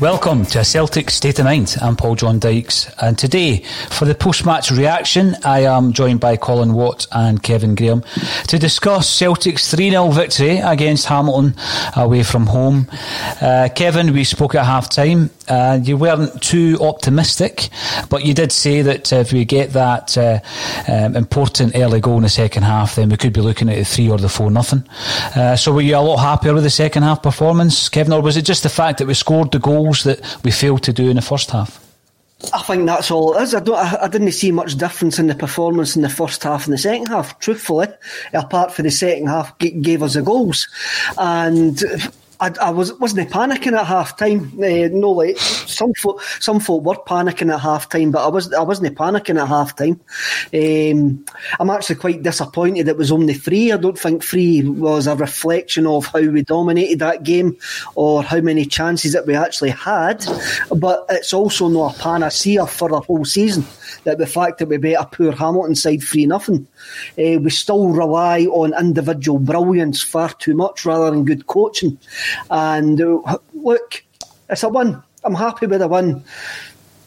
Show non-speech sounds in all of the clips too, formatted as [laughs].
Welcome to a Celtic State of Mind. I'm Paul John Dykes, and today, for the post match reaction, I am joined by Colin Watt and Kevin Graham to discuss Celtic's 3 0 victory against Hamilton away from home. Uh, Kevin, we spoke at half time. Uh, you weren't too optimistic, but you did say that if we get that uh, um, important early goal in the second half, then we could be looking at the 3 or the 4 nothing. Uh, so were you a lot happier with the second half performance, Kevin, or was it just the fact that we scored the goals that we failed to do in the first half? I think that's all it is. I don't. I, I, didn't see much difference in the performance in the first half and the second half. Truthfully, apart from the second half, g- gave us the goals, and I, I was wasn't panicking at half time. Uh, no, like some folk, some folk were panicking at half time, but I was I wasn't panicking at half time. Um, I'm actually quite disappointed it was only three. I don't think three was a reflection of how we dominated that game or how many chances that we actually had. But it's also not a panacea for the whole season. That the fact that we beat a poor Hamilton side three nothing, uh, we still rely on individual brilliance far too much rather than good coaching. And uh, look, it's a win. I'm happy with a win.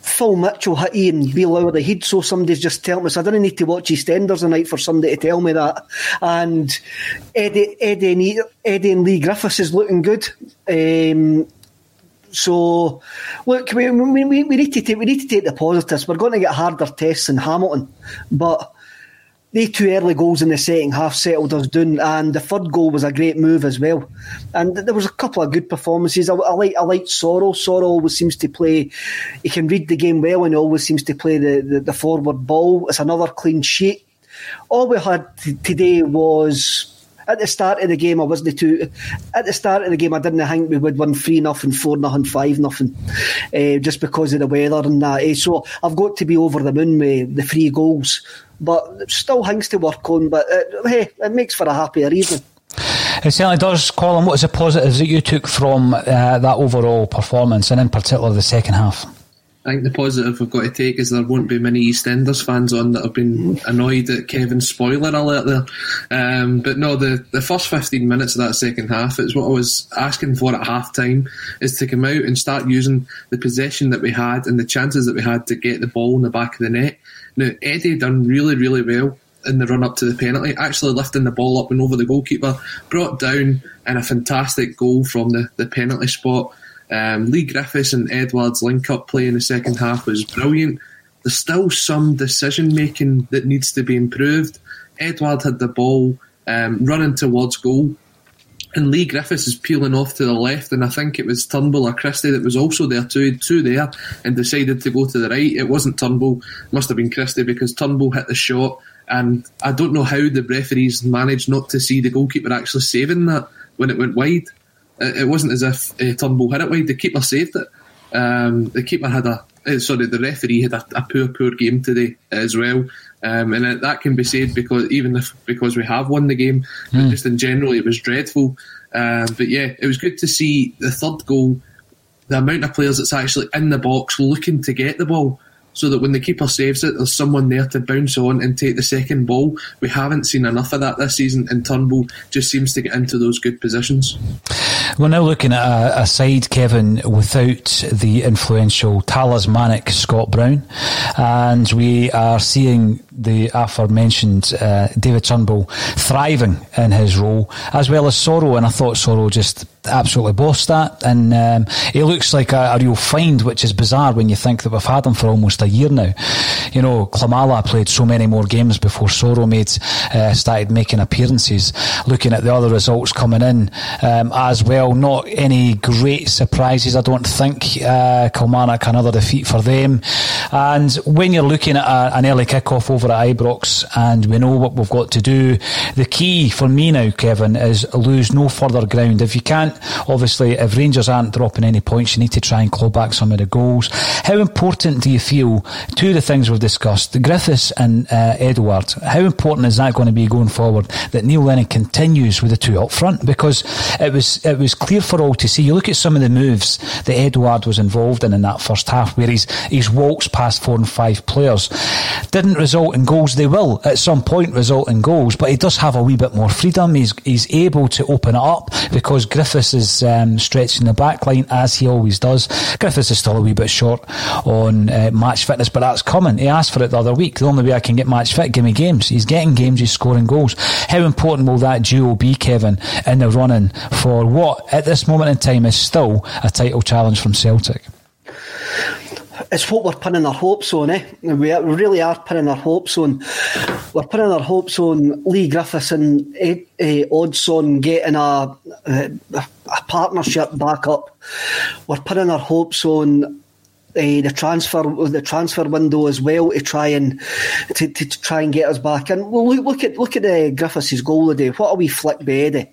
Phil Mitchell hit Ian Beale over the head, so somebody's just telling me. So I didn't need to watch EastEnders tonight for somebody to tell me that. And Eddie, Eddie, and, Eddie and Leigh Griffiths is looking good. Um, so, look, we, we, we, need to take, we need to take the positives. We're going to get harder tests in Hamilton, but the two early goals in the second half settled us down, and the third goal was a great move as well. And there was a couple of good performances. I, I like I like Soro. Soro always seems to play. He can read the game well, and always seems to play the, the, the forward ball. It's another clean sheet. All we had t- today was at the start of the game, I wasn't too. At the start of the game, I didn't think we would win three nothing, four nothing, five nothing, uh, just because of the weather and that. Uh, so I've got to be over the moon with the three goals, but still things to work on. But uh, hey, it makes for a happier evening. It certainly does, Colin. What is the positives that you took from that overall performance, and in particular the second half? I think the positive we've got to take is there won't be many EastEnders fans on that have been annoyed at Kevin's spoiler alert there. Um, but no, the, the first 15 minutes of that second half, it's what I was asking for at half time, is to come out and start using the possession that we had and the chances that we had to get the ball in the back of the net. Now, Eddie done really, really well in the run up to the penalty, actually lifting the ball up and over the goalkeeper, brought down in a fantastic goal from the, the penalty spot. Um, Leigh Griffiths and Edouard's link up play in the second half was brilliant. There's still some decision making that needs to be improved. Edouard had the ball um, running towards goal, and Leigh Griffiths is peeling off to the left, and I think it was Turnbull or Christie that was also there too, two there, and decided to go to the right. It wasn't Turnbull, must have been Christie because Turnbull hit the shot, and I don't know how the referees managed not to see the goalkeeper actually saving that when it went wide. It wasn't as if uh, Turnbull hit it wide; the keeper saved it. Um, the keeper had a uh, sorry, the referee had a, a, poor, poor game today as well. Um, and that can be said because even if because we have won the game, mm. just in general, it was dreadful. Um, but yeah, it was good to see the third goal. The amount of players that's actually in the box looking to get the ball so that when the keeper saves it, there's someone there to bounce on and take the second ball. We haven't seen enough of that this season, and Turnbull just seems to get into those good positions. We're now looking at a, a side, Kevin, without the influential talismanic Scott Brown, and we are seeing the aforementioned uh, David Turnbull thriving in his role, as well as Soro, and I thought Soro just absolutely bossed that, and um, he looks like a, a, real find, which is bizarre when you think that we've had him for almost a year now. You know, Klimala played so many more games before Soro made uh, started making appearances. Looking at the other results coming in um, as well, not any great surprises, I don't think. Uh, Kilmarnock another defeat for them, and when you're looking at a, an early kick-off over at Ibrox, and we know what we've got to do, the key for me now, Kevin, is lose no further ground. If you can't Obviously, if Rangers aren't dropping any points, you need to try and claw back some of the goals. How important do you feel, two of the things we've discussed, Griffiths and uh, Edouard, how important is that going to be going forward that Neil Lennon continues with the two up front? Because it was, it was clear for all to see. You look at some of the moves that Edouard was involved in in that first half, where he's, he's walks past four and five players. Didn't result in goals. They will at some point result in goals, but he does have a wee bit more freedom. He's, he's able to open it up because Griffiths is um, stretching the back line as he always does. Griffiths is still a wee bit short on uh, match fitness, but that's coming. He asked for it the other week. The only way I can get match fit, give me games. He's getting games, he's scoring goals. How important will that duo be, Kevin, in the running for what at this moment in time is still a title challenge from Celtic? It's what we're pinning our hopes on, eh? We really are pinning our hopes on. We're pinning our hopes on Leigh Griffiths and uh, Odsonne getting a, a, a partnership back up. We're pinning our hopes on uh, the transfer the transfer window as well to try and to, to, to try and get us back. And well, look, look at look at uh, Griffiths' goal today. What a wee flick by Eddie.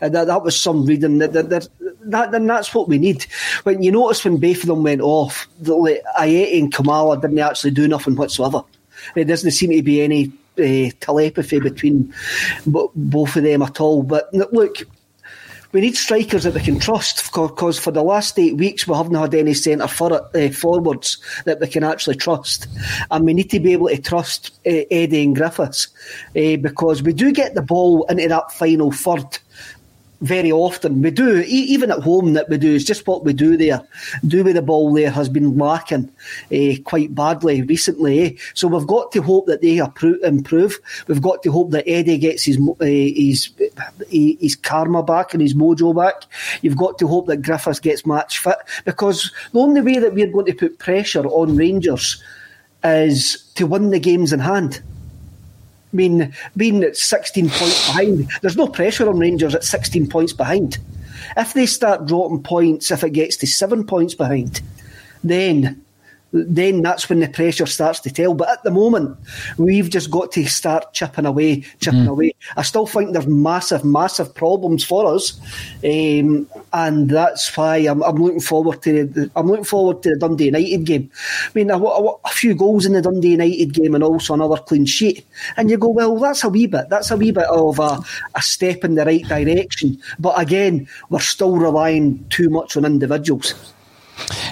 Uh, that, that was some reading. That, that, that, that, then that's what we need. When you notice when both of them went off, that like, Ajeti and Klimala didn't actually do nothing whatsoever. There doesn't seem to be any uh, telepathy between b- both of them at all. But look, we need strikers that we can trust because for the last eight weeks we haven't had any centre for, uh, forwards that we can actually trust, and we need to be able to trust uh, Eddie and Griffiths uh, because we do get the ball into that final third very often. We do, even at home, that we do. It's just what we do there. Do with the ball there has been lacking uh, quite badly recently. Eh? So we've got to hope that they improve. We've got to hope that Eddie gets his uh, his his karma back and his mojo back. You've got to hope that Griffiths gets match fit because the only way that we're going to put pressure on Rangers is to win the games in hand. I mean, being at 16 points behind, there's no pressure on Rangers at 16 points behind. If they start dropping points, if it gets to seven points behind, then then that's when the pressure starts to tell. But at the moment, we've just got to start chipping away, chipping mm. away. I still think there's massive, massive problems for us, um, and that's why I'm, I'm, looking forward to the, I'm looking forward to the Dundee United game. I mean, a, a, a, few goals in the Dundee United game and also another clean sheet, and you go, well, that's a wee bit, that's a wee bit of a, a step in the right direction. But again, we're still relying too much on individuals.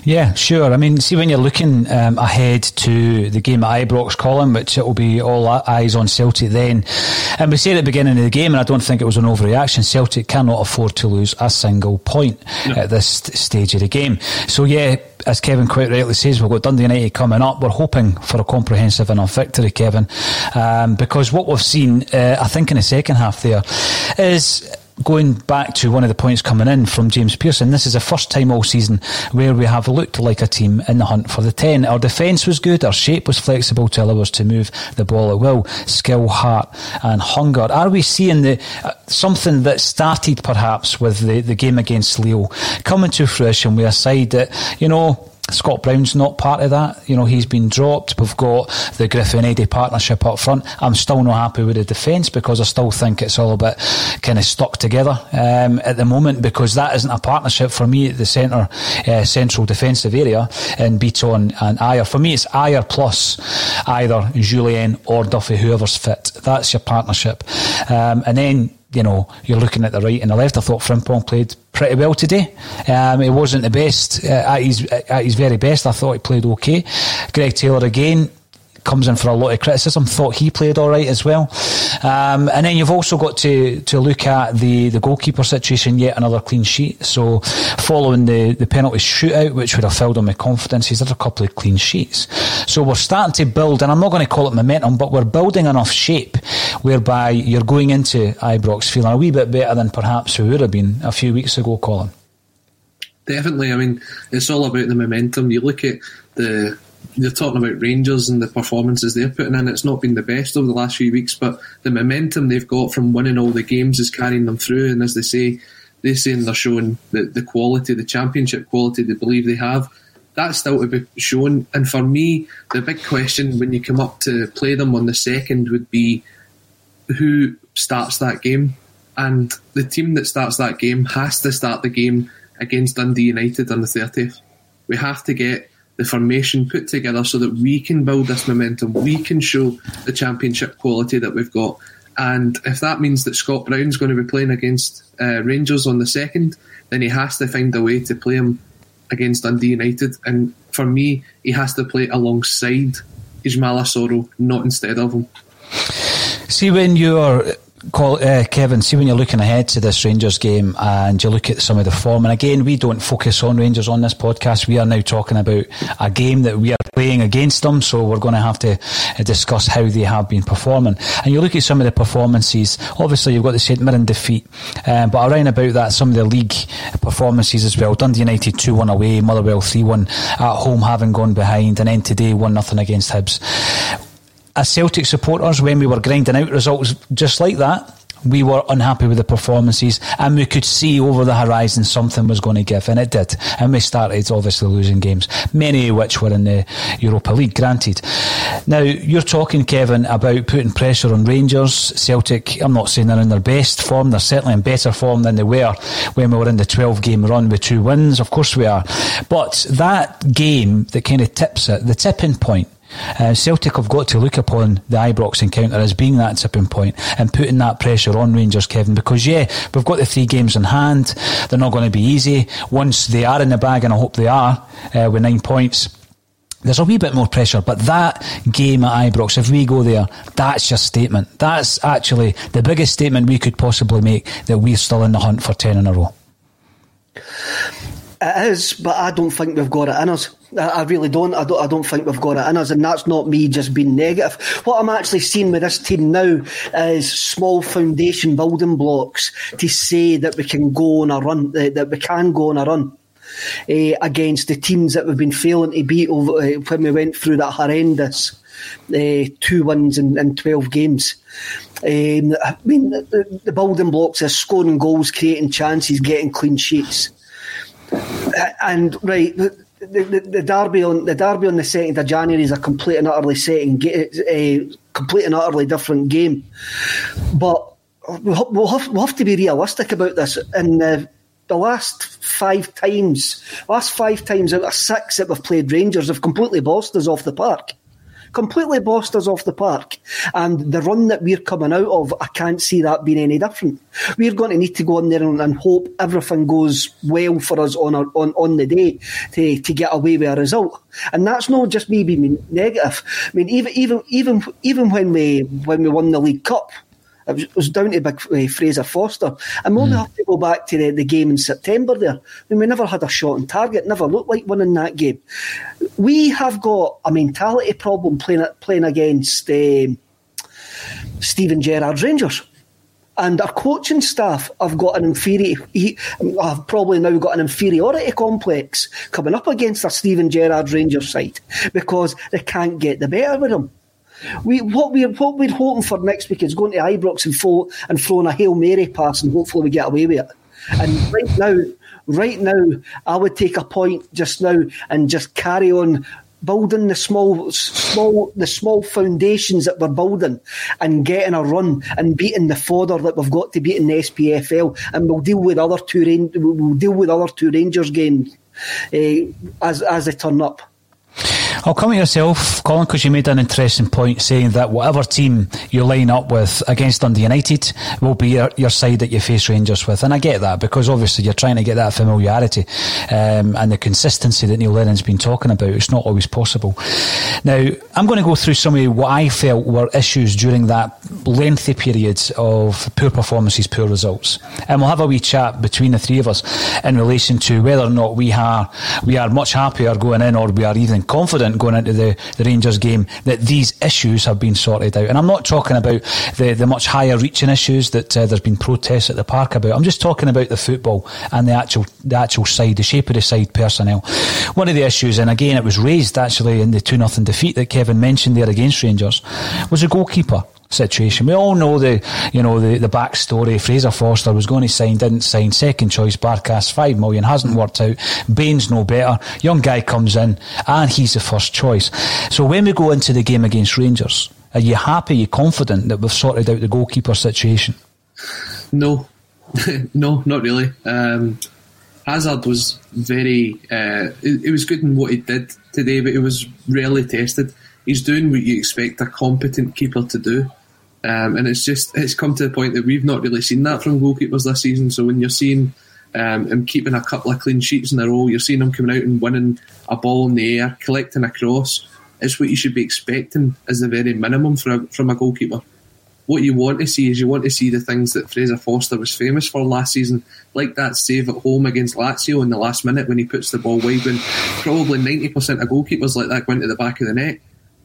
Yeah, sure. I mean, see, when you're looking um, ahead to the game at Ibrox, Colin, which it will be all eyes on Celtic then, and we say at the beginning of the game, and I don't think it was an overreaction, Celtic cannot afford to lose a single point no. at this stage of the game. So, yeah, as Kevin quite rightly says, we've got Dundee United coming up. We're hoping for a comprehensive enough victory, Kevin, um, because what we've seen, uh, I think, in the second half there is going back to one of the points coming in from James Pearson, this is the first time all season where we have looked like a team in the hunt for the 10. Our defence was good, our shape was flexible to allow us to move the ball at will, skill, heart, and hunger. Are we seeing the uh, something that started perhaps with the, the game against Lille coming to fruition with a side that, you know, Scott Brown's not part of that. You know, he's been dropped. We've got the Griffin Eddie partnership up front. I'm still not happy with the defence because I still think it's all a bit kind of stuck together um, at the moment because that isn't a partnership for me at the centre, uh, central defensive area in Bitton and Ajer. For me, it's Ajer plus either Jullien or Duffy, whoever's fit. That's your partnership. Um, and then you know, you're looking at the right and the left. I thought Frimpong played pretty well today. Um, he wasn't the best uh, at his at his very best. I thought he played okay. Greg Taylor again comes in for a lot of criticism. Thought he played all right as well. Um, and then you've also got to, to look at the, the goalkeeper situation, yet another clean sheet. So following the, the penalty shootout, which would have filled him with confidence, he's had a couple of clean sheets. So we're starting to build, and I'm not going to call it momentum, but we're building enough shape whereby you're going into Ibrox feeling a wee bit better than perhaps we would have been a few weeks ago, Colin. Definitely. I mean, it's all about the momentum. You look at the you're talking about Rangers and the performances they're putting in. It's not been the best over the last few weeks, but the momentum they've got from winning all the games is carrying them through. And as they say, they're saying they're showing the, the quality, the championship quality they believe they have. That's still to be shown. And for me, the big question when you come up to play them on the second would be who starts that game. And the team that starts that game has to start the game against Dundee United on the 30th. We have to get the formation put together so that we can build this momentum. We can show the championship quality that we've got. And if that means that Scott Brown's going to be playing against uh, Rangers on the second, then he has to find a way to play him against Dundee United. And for me, he has to play alongside Ismaila Soro, not instead of him. See, when you're Call, uh, Kevin, see when you're looking ahead to this Rangers game and you look at some of the form, and again, we don't focus on Rangers on this podcast. We are now talking about a game that we are playing against them, so we're going to have to uh, discuss how they have been performing. And you look at some of the performances. Obviously, you've got the St Mirren defeat, um, but around about that, some of the league performances as well. Dundee United two one away, Motherwell three one at home, having gone behind, and then today one nothing against Hibs as Celtic supporters, when we were grinding out results just like that, we were unhappy with the performances and we could see over the horizon something was going to give and it did. And we started obviously losing games many of which were in the Europa League granted. Now you're talking Kevin about putting pressure on Rangers. Celtic I'm not saying they're in their best form they're certainly in better form than they were when we were in the 12 game run with two wins. Of course we are. But that game that kind of tips it the tipping point uh, Celtic have got to look upon the Ibrox encounter as being that tipping point and putting that pressure on Rangers, Kevin, because yeah, we've got the three games in hand. They're not going to be easy. Once they are in the bag, and I hope they are, uh, with nine points, there's a wee bit more pressure, but that game at Ibrox, if we go there, that's your statement. That's actually the biggest statement we could possibly make that we're still in the hunt for 10 in a row. It is, but I don't think we've got it in us. I really don't. I don't. I don't think we've got it in us, and that's not me just being negative. What I'm actually seeing with this team now is small foundation building blocks to say that we can go on a run. That we can go on a run. Uh, against the teams that we've been failing to beat over, uh, when we went through that horrendous uh, two wins in, in 12 games. Um, I mean, the, the building blocks are scoring goals, creating chances, getting clean sheets and right. The, the, derby on the derby on the second of January is a complete and utterly setting, a eh, complete and utterly different game. But we'll, we'll, have, we'll have to be realistic about this. In the, the last five times, last five times out of six that we've played Rangers have completely bossed us off the park completely bossed us off the park. And the run that we're coming out of, I can't see that being any different. We're going to need to go in there and, and hope everything goes well for us on, our, on on the day to, to get away with a result. And that's not just me being negative. I mean, even even even even when we when we won the League Cup, it was down to big uh, Fraser Forster. And we only mm. have to go back to the, the game in September there. I mean, we never had a shot on target, never looked like winning that game. We have got a mentality problem playing playing against uh, Steven Gerrard's Rangers. And our coaching staff have got an inferiority, have probably now got an inferiority complex coming up against a Steven Gerrard Rangers side because they can't get the better with them. We what we what we're hoping for next week is going to Ibrox and and throwing a hail mary pass and hopefully we get away with it. And right now right now, I would take a point just now and just carry on building the small, small, the small foundations that we're building, and getting a run and beating the fodder that we've got to beat in the SPFL, and we'll deal with other two. We'll deal with other two Rangers games uh, as as they turn up. I'll come to yourself, Colin, because you made an interesting point saying that whatever team you line up with against Dundee United will be your, your side that you face Rangers with. And I get that because obviously you're trying to get that familiarity um, and the consistency that Neil Lennon's been talking about. It's not always possible. Now, I'm going to go through some of what I felt were issues during that lengthy period of poor performances, poor results. And we'll have a wee chat between the three of us in relation to whether or not we are, we are much happier going in or we are even confident going into the, the Rangers game that these issues have been sorted out. And I'm not talking about the, the much higher reaching issues that uh, there's been protests at the park about. I'm just talking about the football and the actual the actual side, the shape of the side personnel. One of the issues, and again it was raised actually in the 2 0 defeat that Kevin mentioned there against Rangers, was a goalkeeper situation. We all know the, you know, the, the backstory. Fraser Forster was going to sign, didn't sign. Second choice, Barkas, five million, hasn't worked out. Bain's no better. Young guy comes in, and he's the first choice. So when we go into the game against Rangers, are you happy, are you confident that we've sorted out the goalkeeper situation? No, [laughs] no, not really. Um, Hazard was very, uh, it, it was good in what he did today, but it was rarely tested he's doing what you expect a competent keeper to do. Um, and it's just it's come to the point that we've not really seen that from goalkeepers this season. So when you're seeing um, him keeping a couple of clean sheets in a row, you're seeing him coming out and winning a ball in the air, collecting a cross. It's what you should be expecting as the very minimum from a, from a goalkeeper. What you want to see is you want to see the things that Fraser Forster was famous for last season, like that save at home against Lazio in the last minute when he puts the ball wide when probably 90% of goalkeepers like that go into the back of the net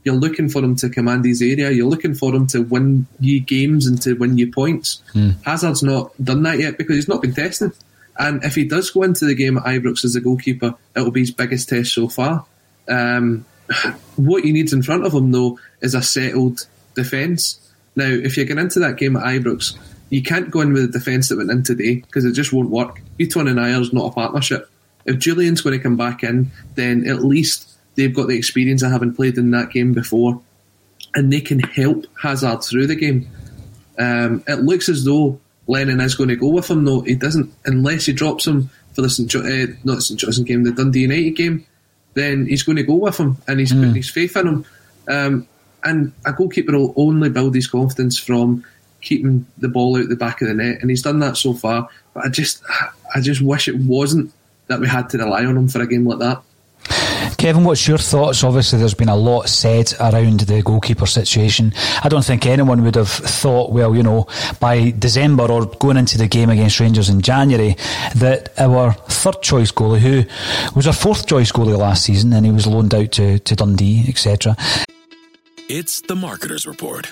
you're looking for him to command his area. You're looking for him to win you games and to win you points. Mm. Hazard's not done that yet because he's not been tested. And if he does go into the game at Ibrox as a goalkeeper, it'll be his biggest test so far. Um, [sighs] what he needs in front of him, though, is a settled defence. Now, if you're get into that game at Ibrox, you can't go in with the defence that went in today because it just won't work. Bitton and Ajer's not a partnership. If Jullien's going to come back in, then at least they've got the experience of having played in that game before, and they can help Hazard through the game. Um, it looks as though Lennon is going to go with him, though he doesn't, unless he drops him for the St. Jo- uh, not St. Johnstone game, the Dundee United game. Then he's going to go with him, and he's mm. putting his faith in him. Um, and a goalkeeper will only build his confidence from keeping the ball out the back of the net, and he's done that so far. But I just, I just wish it wasn't that we had to rely on him for a game like that. Kevin, what's your thoughts? Obviously, there's been a lot said around the goalkeeper situation. I don't think anyone would have thought, well, you know, by December or going into the game against Rangers in January, that our third choice goalie, who was our fourth choice goalie last season, and he was loaned out to, to Dundee, etc. It's the Marketer's Report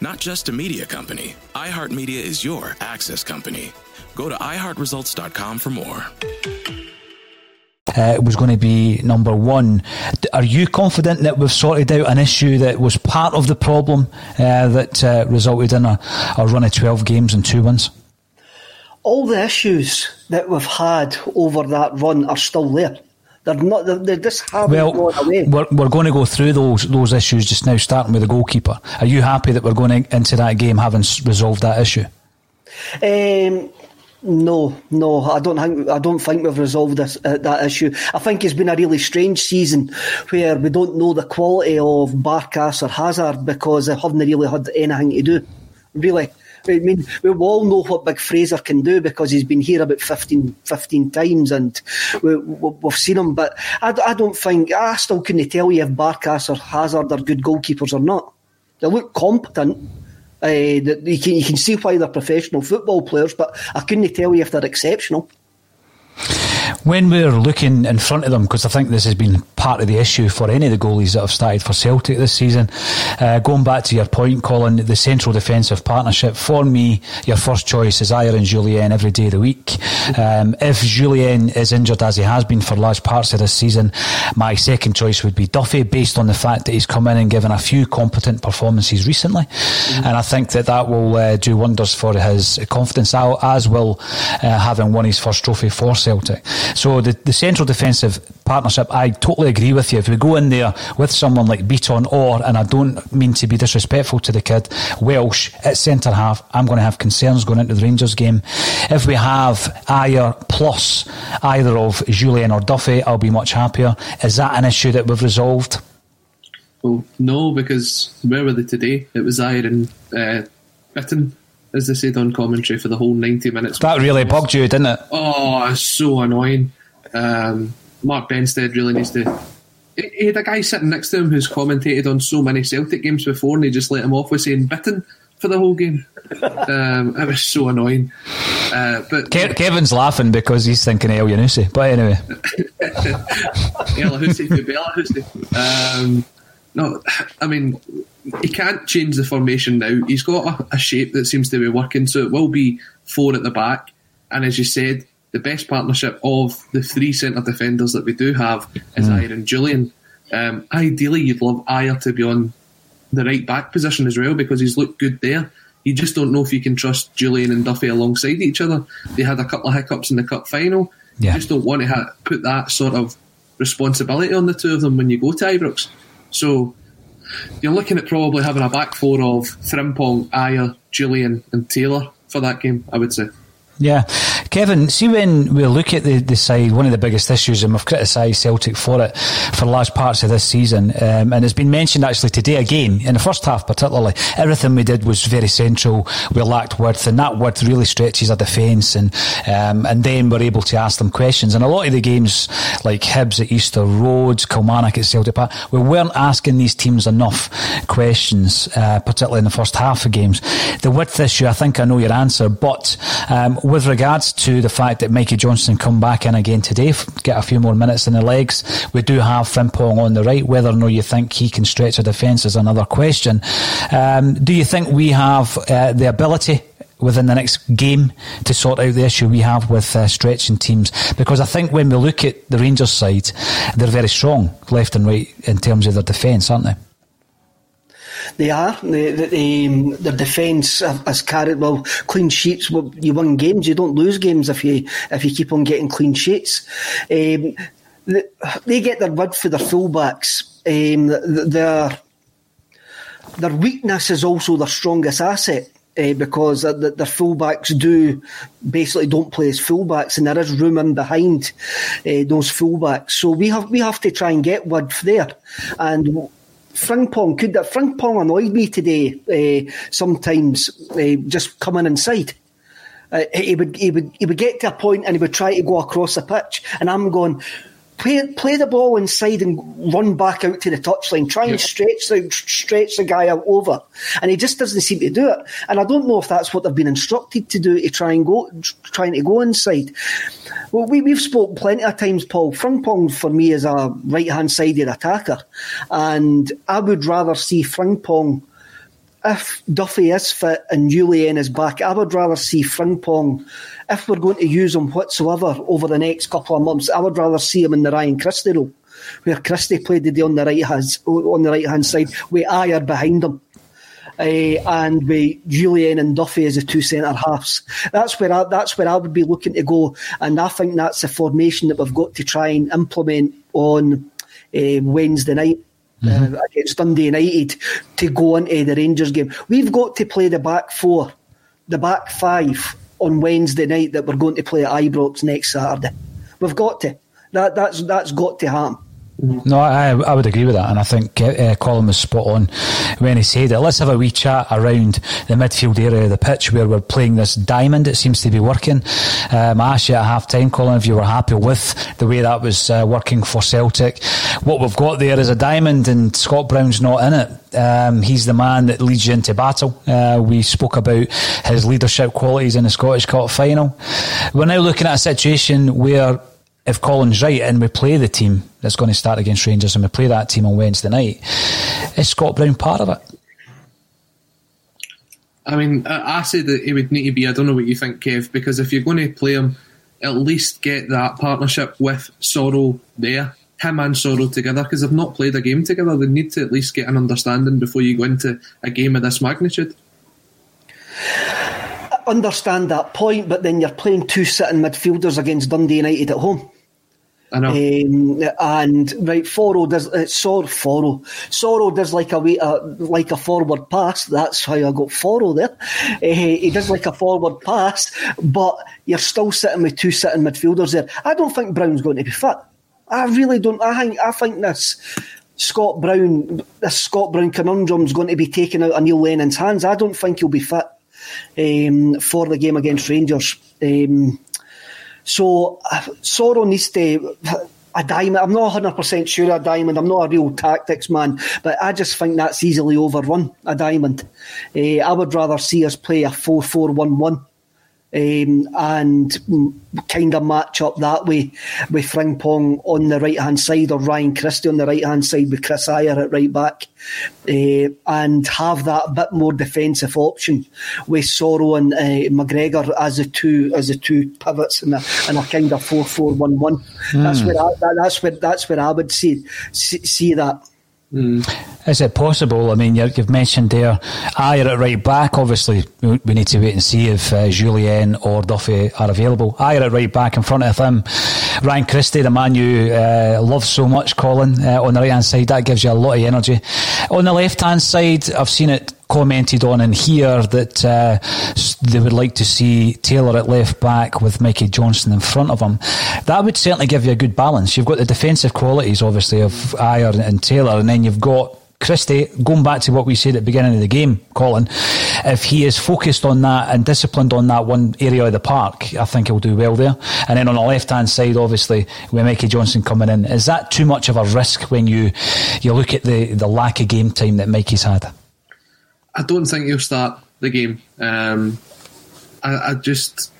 Not just a media company, iHeartMedia is your access company. Go to iHeartResults.com for more. Uh, was going to be number one. Are you confident that we've sorted out an issue that was part of the problem uh, that uh, resulted in a, a run of 12 games and two wins? All the issues that we've had over that run are still there. They're not. They're, they just haven't well, gone away. We're, we're going to go through those those issues just now, starting with the goalkeeper. Are you happy that we're going into that game having resolved that issue? Um, no, no, I don't think I don't think we've resolved this, uh, that issue. I think it's been a really strange season where we don't know the quality of Barkas or Hazard because they haven't really had anything to do. Really, I mean, we all know what Big Fraser can do because he's been here about 15, 15 times and we, we, we've seen him. But I, I don't think, I still couldn't tell you if Barkas or Hazard are good goalkeepers or not. They look competent. Uh, you, can, you can see why they're professional football players, but I couldn't tell you if they're exceptional. When we're looking in front of them, because I think this has been part of the issue for any of the goalies that have started for Celtic this season, uh, going back to your point, Colin, the central defensive partnership, for me, your first choice is Ajer and Jullien every day of the week. Um, if Jullien is injured, as he has been for large parts of this season, my second choice would be Duffy, based on the fact that he's come in and given a few competent performances recently. Mm-hmm. And I think that that will uh, do wonders for his confidence, as will uh, having won his first trophy for Celtic. So the, the central defensive partnership, I totally agree with you. If we go in there with someone like Bitton or, and I don't mean to be disrespectful to the kid, Welsh at centre half, I'm going to have concerns going into the Rangers game. If we have Ajer plus either of Jullien or Duffy, I'll be much happier. Is that an issue that we've resolved? Well, no, because where were they today? It was Ajer and uh, Bitton as they said on commentary, for the whole 90 minutes. That really bugged you, didn't it? Oh, it's so annoying. Um, Mark Benstead really needs to. He had a guy sitting next to him who's commentated on so many Celtic games before, and he just let him off with saying bitten for the whole game. [laughs] um, it was so annoying. Uh, but Ke- Kevin's laughing because he's thinking Elyounoussi. But anyway, [laughs] El Um, no, I mean he can't change the formation now. He's got a, a, shape that seems to be working, so it will be four at the back. And as you said, the best partnership of the three centre defenders that we do have is mm. Ajer and Jullien. Um, ideally, you'd love Ajer to be on the right back position as well because he's looked good there. You just don't know if you can trust Jullien and Duffy alongside each other. They had a couple of hiccups in the cup final. Yeah. You just don't want to ha- put that sort of responsibility on the two of them when you go to Ibrox. So you're looking at probably having a back four of Frimpong, Ajer, Jullien, and Taylor for that game, I would say. Yeah. Kevin, see when we look at the, the side, one of the biggest issues, and we've criticised Celtic for it for large parts of this season, um, and it's been mentioned actually today again, in the first half particularly, everything we did was very central, we lacked width, and that width really stretches our defence, and um, and then we're able to ask them questions. And a lot of the games, like Hibs at Easter Roads, Kilmarnock at Celtic Park, we weren't asking these teams enough questions, uh, particularly in the first half of games. The width issue, I think I know your answer, but um, with regards to the fact that Mikey Johnston come back in again today, get a few more minutes in the legs, we do have Frimpong on the right. Whether or not you think he can stretch a defence is another question. Um, do you think we have uh, the ability within the next game to sort out the issue we have with uh, stretching teams. Because I think when we look at the Rangers side, they're very strong left and right in terms of their defence, aren't they? They are. The, the, the, um, their defence has carried well clean sheets. Well, you win games. You don't lose games if you if you keep on getting clean sheets. Um, the, they get their word for their fullbacks. Um, their their weakness is also their strongest asset. Uh, because uh, the, the fullbacks do basically don't play as fullbacks, and there is room in behind uh, those fullbacks. So we have we have to try and get Wood there, and Frimpong could that Frank Pong annoyed me today. Uh, sometimes uh, just coming inside. Uh, he would he would he would get to a point and he would try to go across the pitch, and I'm going play play the ball inside and run back out to the touchline. Try and stretch the stretch the guy out over, and he just doesn't seem to do it. And I don't know if that's what they've been instructed to do to try and go trying to go inside. Well, we we've spoken plenty of times, Paul. Frimpong for me is a right hand sided attacker, and I would rather see Frimpong. If Duffy is fit and Jullien is back, I would rather see Frimpong if we're going to use him whatsoever over the next couple of months, I would rather see him in the Ryan Christie role, where Christie played the day on the right hand on the right hand side with Ajer behind him. Uh, and with Jullien and Duffy as the two centre halves. That's where I, that's where I would be looking to go, and I think that's the formation that we've got to try and implement on uh, Wednesday night. Mm-hmm. Uh, against Dundee United to go into the Rangers game. We've got to play the back four, the back five, on Wednesday night that we're going to play at Ibrox next Saturday. We've got to. That that's that's got to happen. No, I, I would agree with that, and I think uh, Colin was spot on when he said it. Let's have a wee chat around the midfield area of the pitch where we're playing this diamond. It seems to be working. Um, I asked you at half time, Colin, if you were happy with the way that was uh, working for Celtic. What we've got there is a diamond, and Scott Brown's not in it. Um, he's the man that leads you into battle. Uh, we spoke about his leadership qualities in the Scottish Cup final. We're now looking at a situation where if Colin's right and we play the team that's going to start against Rangers and we play that team on Wednesday night, is Scott Brown part of it? I mean, I, said that he would need to be. I don't know what you think, Kev, because if you're going to play him, at least get that partnership with Soro there, him and Soro together, because they've not played a game together. They need to at least get an understanding before you go into a game of this magnitude. I understand that point, but then you're playing two sitting midfielders against Dundee United at home. I know. Um, and right, Foro does uh, Sor Foro. Soro does like a uh, like a forward pass. That's how I got Foro there. Uh, he does like a forward pass, but you're still sitting with two sitting midfielders there. I don't think Brown's going to be fit. I really don't. I think I think this Scott Brown, this Scott Brown conundrum is going to be taken out of Neil Lennon's hands. I don't think he'll be fit um, for the game against Rangers. Um, so Soro needs to a diamond. I'm not 100% sure a diamond. I'm not a real tactics man, but I just think that's easily overrun, a diamond. Uh, I would rather see us play a 4 4 1 1 um, and kind of match up that way with Frimpong on the right hand side or Ryan Christie on the right hand side with Chris Ajer at right back, uh, and have that bit more defensive option with Soro and uh, McGregor as the two as the two pivots in a, in a kind of four four one one. That's hmm. where I, that's where that's where I would see see, see that. Mm. Is it possible? I mean, you've mentioned there, Ajer at right back. Obviously, we need to wait and see if uh, Jullien or Duffy are available. Ajer at right back in front of him. Ryan Christie, the man you uh, love so much, Colin, uh, on the right hand side. That gives you a lot of energy. On the left hand side, I've seen it commented on in here that uh, they would like to see Taylor at left back with Mikey Johnston in front of him. That would certainly give you a good balance. You've got the defensive qualities, obviously, of Ajer and Taylor, and then you've got Christie, going back to what we said at the beginning of the game, Colin, if he is focused on that and disciplined on that one area of the park, I think he'll do well there. And then on the left hand side, obviously, with Mikey Johnston coming in, is that too much of a risk when you you look at the, the lack of game time that Mikey's had? I don't think he'll start the game. Um, I, I, just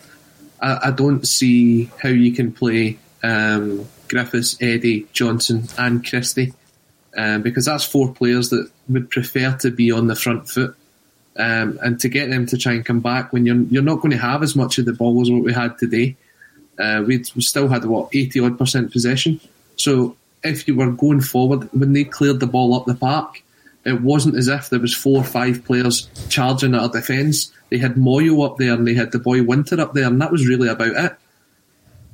I, I, don't see how you can play um, Griffiths, Eddie, Johnston, and Christie um, because that's four players that would prefer to be on the front foot. Um, and to get them to try and come back when you're you're not going to have as much of the ball as what we had today. Uh, we still had what eighty odd percent possession. So if you were going forward when they cleared the ball up the park, it wasn't as if there was four or five players charging at our defence. They had Moyo up there and they had the boy Winter up there, and that was really about it.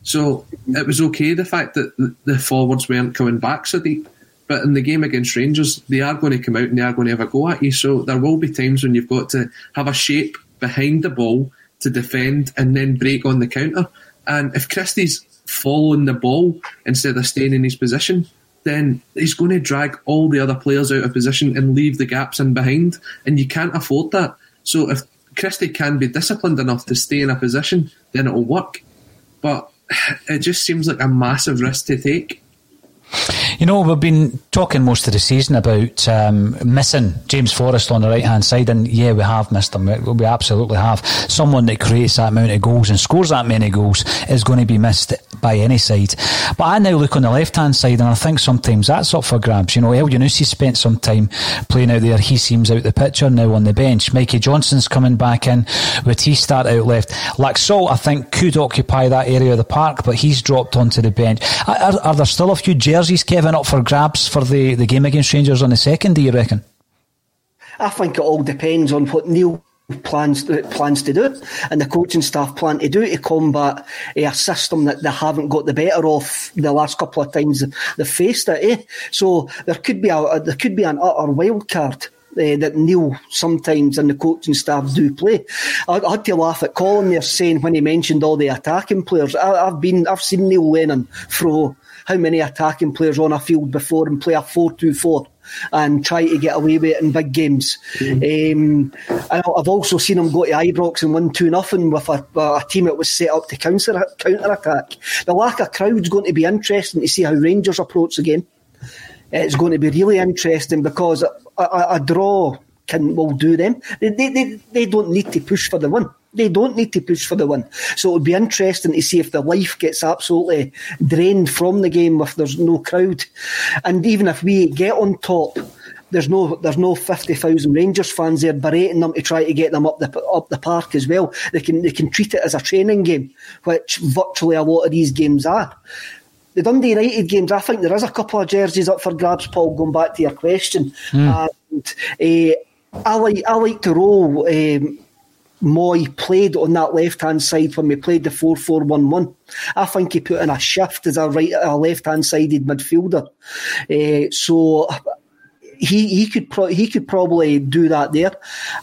So it was okay the fact that the forwards weren't coming back so deep. But in the game against Rangers, they are going to come out and they are going to have a go at you. So there will be times when you've got to have a shape behind the ball to defend and then break on the counter. And if Christie's following the ball instead of staying in his position, then he's going to drag all the other players out of position and leave the gaps in behind. And you can't afford that. So if Christie can be disciplined enough to stay in a position, then it'll work. But [sighs] it just seems like a massive risk to take. You know, we've been talking most of the season about um, missing James Forrest on the right hand side, and yeah, we have missed him. We absolutely have. Someone that creates that amount of goals and scores that many goals is going to be missed by any side. But I now look on the left hand side, and I think sometimes that's up for grabs. You know, Elyounoussi spent some time playing out there. He seems out the picture now on the bench. Mikey Johnston's coming back in. Would he start out left? Laxalt, I think, could occupy that area of the park, but he's dropped onto the bench. Are, are there still a few jerseys, Kevin, up for grabs for the, the game against Rangers on the second, do you reckon? I think it all depends on what Neil plans to, plans to do and the coaching staff plan to do to combat a system that they haven't got the better of the last couple of times they've faced it. Eh? So there could be a there could be an utter wild card uh, that Neil sometimes and the coaching staff do play. I, I, had to laugh at Colin there saying when he mentioned all the attacking players. I, have been, I've seen Neil Lennon throw how many attacking players on a field before and play a 4 2 4 and try to get away with it in big games. Mm. Um, I've also seen him go to Ibrox and win 2 nothing with a, a, team that was set up to counter, counter attack. The lack of crowd's going to be interesting to see how Rangers approach the game. It's going to be really interesting because a, a, a draw can will do them. They, they, they, they don't need to push for the win. They don't need to push for the win. So it would be interesting to see if the life gets absolutely drained from the game if there's no crowd. And even if we get on top, there's no there's no fifty thousand Rangers fans there berating them to try to get them up the up the park as well. They can they can treat it as a training game, which virtually a lot of these games are. The Dundee United games, I think there is a couple of jerseys up for grabs, Paul. Going back to your question, mm. and uh, I like I like to roll. Um, Moi played on that left hand side when we played the 4 4 1 1. I think he put in a shift as a right a left hand sided midfielder. Uh, so he he could pro- he could probably do that there.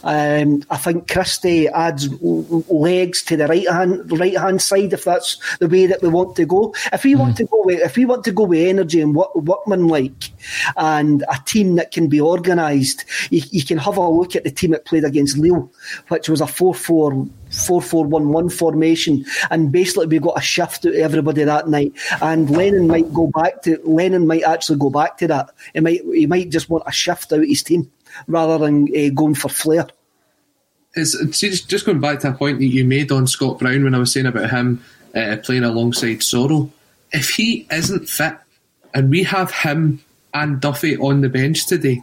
Um, I think Christie adds legs to the right hand right hand side if that's the way that we want to go. If we mm. want to go with if we want to go with energy and work, workman like and a team that can be organised, you, you, can have a look at the team that played against Lille, which was a four four four four one one formation, and basically we got a shift out of everybody that night. And Lennon might go back to Lennon might actually go back to that. He might he might just want a shift out his team rather than uh, going for flair. It's, it's, just going back to a point that you made on Scott Brown when I was saying about him uh, playing alongside Soro. If he isn't fit, and we have him and Duffy on the bench today,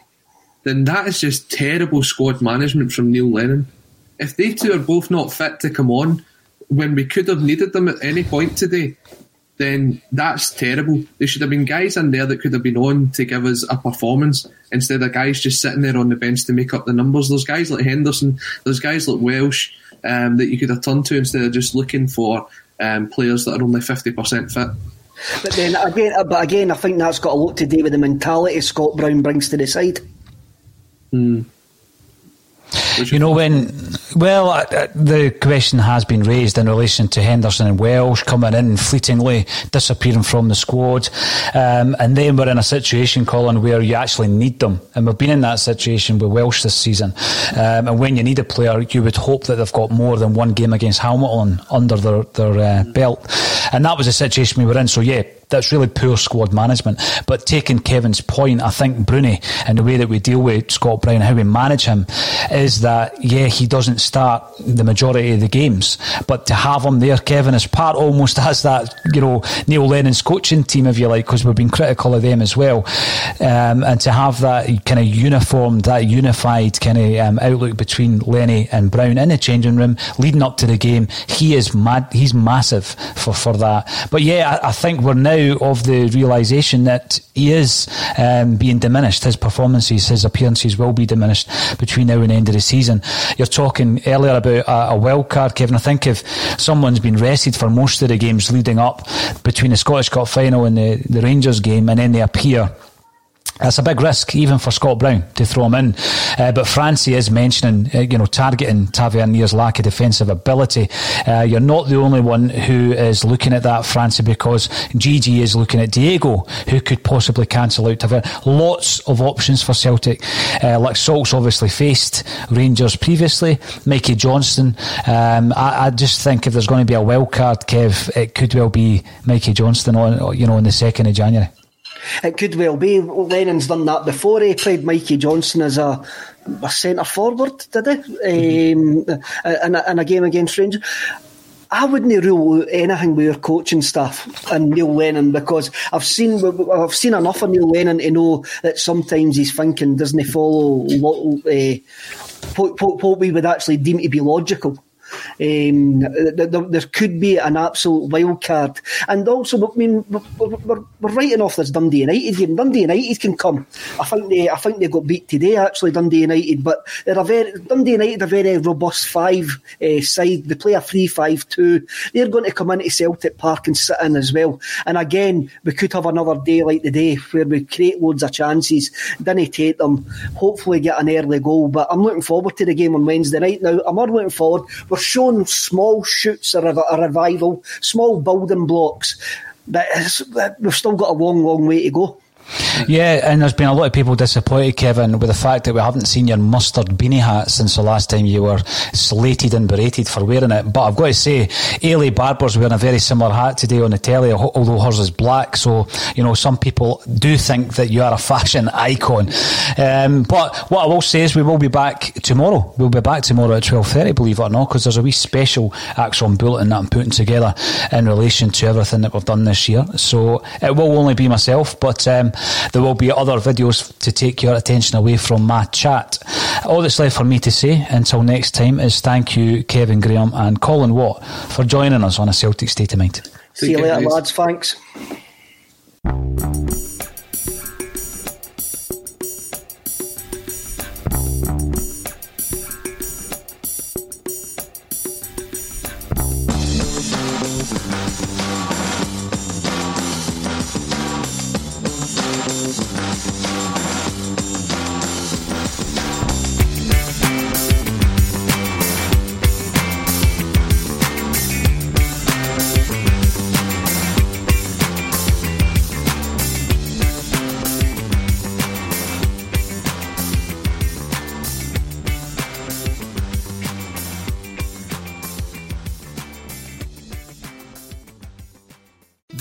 then that is just terrible squad management from Neil Lennon if they two are both not fit to come on when we could have needed them at any point today, then that's terrible. There should have been guys in there that could have been on to give us a performance instead of guys just sitting there on the bench to make up the numbers. There's guys like Henderson, there's guys like Welsh um, that you could have turned to instead of just looking for um, players that are only 50% fit. But then again, but again, I think that's got a lot to do with the mentality Scott Brown brings to the side. Hmm. You know, when, well, uh, uh, the question has been raised in relation to Henderson and Welsh coming in fleetingly, disappearing from the squad. Um, and then we're in a situation, Colin, where you actually need them. And we've been in that situation with Welsh this season. Um, and when you need a player, you would hope that they've got more than one game against Hamilton under their, their uh, belt. And that was the situation we were in. So, yeah, that's really poor squad management. But taking Kevin's point, I think Bruni and the way that we deal with Scott Brown, how we manage him, is that yeah, he doesn't start the majority of the games, but to have him there, Kevin, is part almost [laughs] as that you know Neil Lennon's coaching team, if you like, because we've been critical of them as well, um, and to have that kind of uniformed, that unified kind of um, outlook between Lenny and Brown in the changing room leading up to the game, he is mad. He's massive for for that. But yeah, I, I think we're now now of the realization that he is um, being diminished. His performances, his appearances will be diminished between now and end of the season. You're talking earlier about a, a wild card, Kevin. I think if someone's been rested for most of the games leading up between the Scottish Cup final and the, the Rangers game, and then they appear it's a big risk, even for Scott Brown, to throw him in. Uh, but Francie is mentioning, uh, you know, targeting Tavernier's lack of defensive ability. Uh, you're not the only one who is looking at that, Francie, because GG is looking at Diego, who could possibly cancel out Tavernier. Lots of options for Celtic. Uh, Laxalt's obviously faced Rangers previously. Mikey Johnston. Um, I, I, just think if there's going to be a wild card, Kev, it could well be Mikey Johnston on, you know, on the 2nd of January. It could well be. Lennon's done that before. He played Mikey Johnston as a, a centre forward, did he? Mm-hmm. Um, in, a, in a game against Rangers. I wouldn't rule out anything with your coaching staff and Neil Lennon because I've seen I've seen enough of Neil Lennon to know that sometimes he's thinking doesn't he follow uh, what, what we would actually deem to be logical. Um, there, there, could be an absolute wild card, and also, I mean, we're, we're, we're writing off this Dundee United game. Dundee United can come. I think they, I think they got beat today. Actually, Dundee United, but they're a very Dundee United, a very robust five uh, side. They play a three-five-two. They're going to come into Celtic Park and sit in as well. And again, we could have another day like today where we create loads of chances, didn't take them. Hopefully, get an early goal. But I'm looking forward to the game on Wednesday night. Now, I'm more looking forward. We're showing small shoots of a revival, small building blocks. But we've still got a long, long way to go. Yeah, and there's been a lot of people disappointed, Kevin, with the fact that we haven't seen your mustard beanie hat since the last time you were slated and berated for wearing it. But I've got to say, Eilidh Barbour's wearing a very similar hat today on the telly, although hers is black. So, you know, some people do think that you are a fashion icon. Um, but what I will say is we will be back tomorrow. We'll be back tomorrow at 12.30, believe it or not, because there's a wee special ACSOM bulletin that I'm putting together in relation to everything that we've done this year. So it will only be myself, but um, there will be other videos to take your attention away from my chat. All that's left for me to say until next time is thank you, Kevin Graham and Colin Watt, for joining us on a Celtic State of Mind. See you later, lads. Thanks.